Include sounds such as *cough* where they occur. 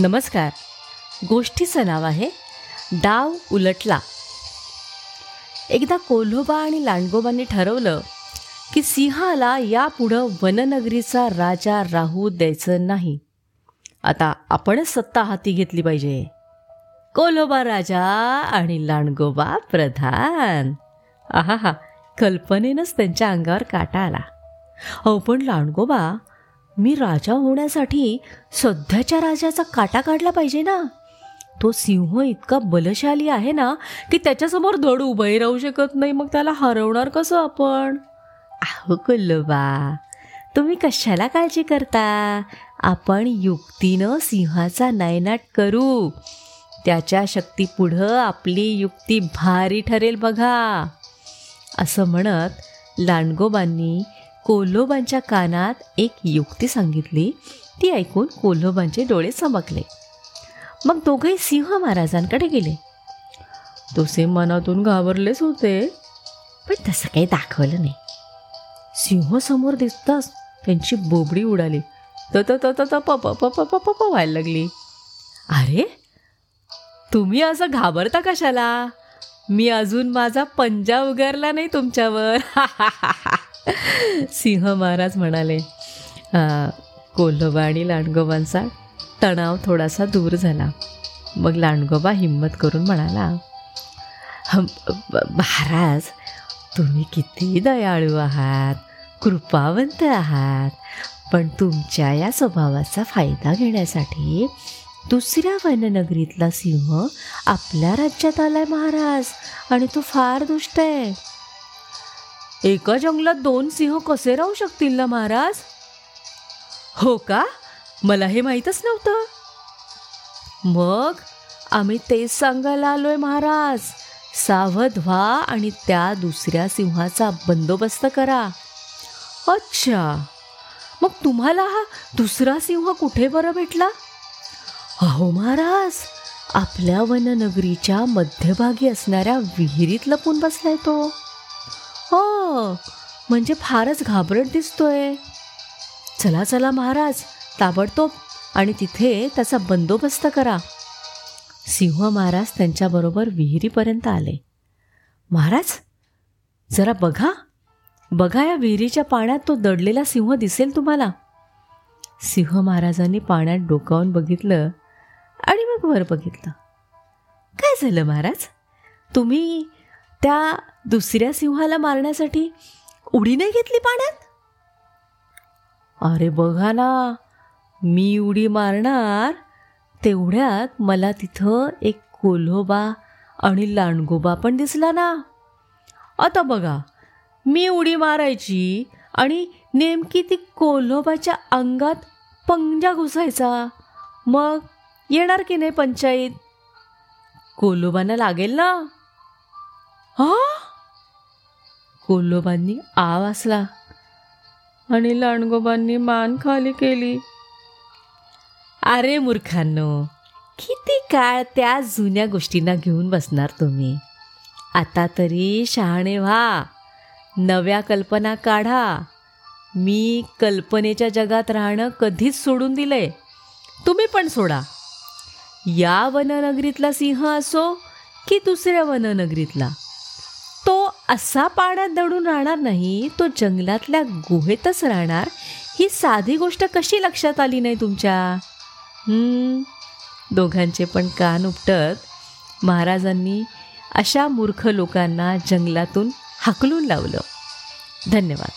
नमस्कार. गोष्टीचं नाव आहे डाव उलटला. एकदा कोल्होबा आणि लांडगोबांनी ठरवलं की सिंहाला यापुढं वननगरीचा राजा राहू द्यायचं नाही. आता आपणच सत्ता हाती घेतली पाहिजे. कोल्होबा राजा आणि लांडगोबा प्रधान. आहा हा कल्पनेनंच त्यांच्या अंगावर काटा आला. अहो पण लांडगोबा मी राजा होण्यासाठी सध्याच्या राजाचा काटा काढला पाहिजे ना. तो सिंह इतका बलशाली आहे ना की त्याच्यासमोर धड उभे राहू शकत नाही. मग त्याला हरवणार कसं आपण? अहो कुल्लोबा तुम्ही कशाला काळजी करता? आपण युक्तीनं सिंहाचा नायनाट करू. त्याच्या शक्तीपुढं आपली युक्ती भारी ठरेल बघा. असं म्हणत लांडगोबांनी कोल्होबांच्या कानात एक युक्ती सांगितली. ती ऐकून कोल्होबांचे डोळे चमकले. मग दोघंही सिंह महाराजांकडे गेले. तोसे मनातून घाबरलेच होते. पण तसं काही दाखवलं नाही. सिंह समोर दिसताच त्यांची बोबडी उडाली. त त त त प प प व्हायला लागली. अरे तुम्ही असं घाबरता कशाला? मी अजून माझा पंजा उगारला नाही तुमच्यावर. *laughs* सिंह महाराज म्हणाले कोल्होबा आणि लांडगोबांचा तणाव थोडासा दूर झाला. मग लांडगोबा हिंमत करून म्हणाला महाराज तुम्ही किती दयाळू आहात कृपावंत आहात पण तुमच्या या स्वभावाचा फायदा घेण्यासाठी दुसऱ्या वननगरीतला सिंह आपल्या राज्यात आलाय महाराज आणि तो फार दुष्ट आहे. एका जंगलात दोन सिंह कसे राहू शकतील ना महाराज? हो का? मला हे माहीतच नव्हतं. मग आम्ही तेच सांगायला आलोय महाराज. सावध व्हा आणि त्या दुसऱ्या सिंहाचा बंदोबस्त करा. अच्छा. मग तुम्हाला हा दुसरा सिंह कुठे बरं भेटला? अहो महाराज आपल्या वननगरीच्या मध्यभागी असणाऱ्या विहिरीत लपून बसलाय तो. हो म्हणजे फारच घाबरट दिसतोय. चला चला महाराज ताबडतोब आणि तिथे त्याचा बंदोबस्त करा. सिंह महाराज त्यांच्याबरोबर विहिरीपर्यंत आले. महाराज जरा बघा. बघा या विहिरीच्या पाण्यात तो दडलेला सिंह दिसेल तुम्हाला. सिंह महाराजांनी पाण्यात डोकावून बघितलं आणि मग वर बघितलं. काय झालं महाराज? तुम्ही त्या दुसऱ्या सिंहाला मारण्यासाठी उडी नाही घेतली पाण्यात? अरे बघा ना मी उडी मारणार तेवढ्यात मला तिथं एक कोल्होबा आणि लांडगोबा पण दिसला ना. आता बघा मी उडी मारायची आणि नेमकी ती कोल्होबाच्या अंगात पंजा घुसायचा. मग येणार की नाही पंचायत कोलोबांना लागेल ना? हा? कोल्होबांनी आ वाचला आणि लांडगोबांनी मान खाली केली. अरे मूर्खांनो किती काळ त्या जुन्या गोष्टींना घेऊन बसणार तुम्ही? आता तरी शहाणे व्हा. नव्या कल्पना काढा. मी कल्पनेच्या जगात राहणं कधीच सोडून दिलंय. तुम्ही पण सोडा. या वननगरीतला सिंह असो की दुसऱ्या वननगरीतला? असा पाण्यात दडून राहणार नाही तो जंगलातल्या गुहेतच राहणार. ही साधी गोष्ट कशी लक्षात आली नाही तुमच्या? दोघांचे पण कान उपटत. महाराजांनी अशा मूर्ख लोकांना जंगलातून हाकलून लावलं. धन्यवाद.